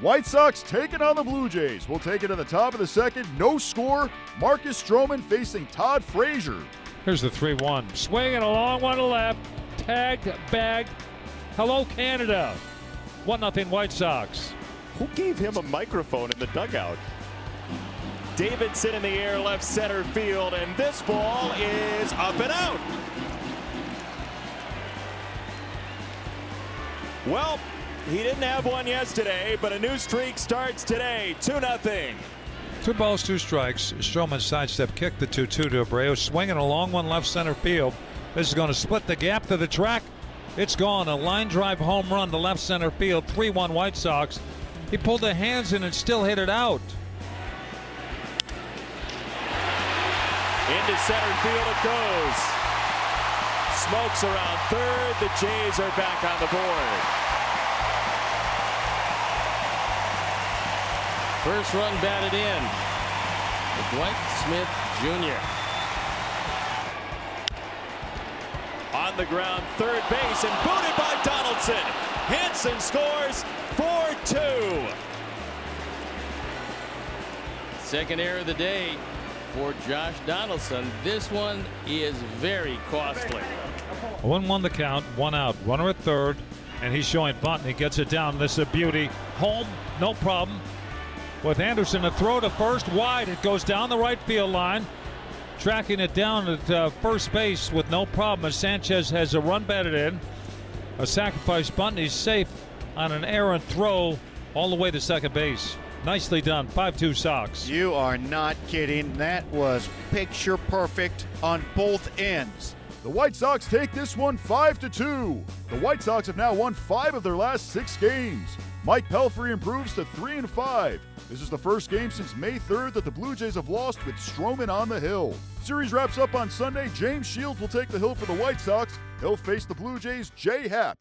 White Sox taking on the Blue Jays. We'll take it to the top of the second. No score. Marcus Stroman facing Todd Frazier. Here's the 3 1. Swinging a long one to left. Tagged, bagged. Hello, Canada. 1 0 White Sox. Who gave him a microphone in the dugout? Davidson in the air, left center field, and this ball is up and out. Well, he didn't have one yesterday, but a new streak starts today. 2 0. Two balls, two strikes. Stroman sidestep kicked the 2 2 to Abreu, swinging a long one left center field. This is going to split the gap to the track. It's gone. A line drive home run to left center field. 3 1 White Sox. He pulled the hands in and still hit it out. Into center field it goes. Smoak's around third. The Jays are back on the board. First run batted in. Dwight Smith Jr. On the ground, third base, and booted by Donaldson. Hanson scores 4-2. Second error of the day for Josh Donaldson. This one is very costly. 1 1 the count, one out. Runner at third, and he's showing bunt, he gets it down. This is a beauty. Home, no problem. With Anderson, a throw to first, wide. It goes down the right field line. Tracking it down at uh, first base with no problem as Sanchez has a run batted in. A sacrifice bunt, he's safe on an errant throw all the way to second base. Nicely done. 5 2 Sox. You are not kidding. That was picture perfect on both ends. The White Sox take this one 5 to 2. The White Sox have now won 5 of their last 6 games. Mike Pelfrey improves to 3 and 5. This is the first game since May 3rd that the Blue Jays have lost with Stroman on the hill. Series wraps up on Sunday. James Shields will take the hill for the White Sox. He'll face the Blue Jays' J.A. Happ.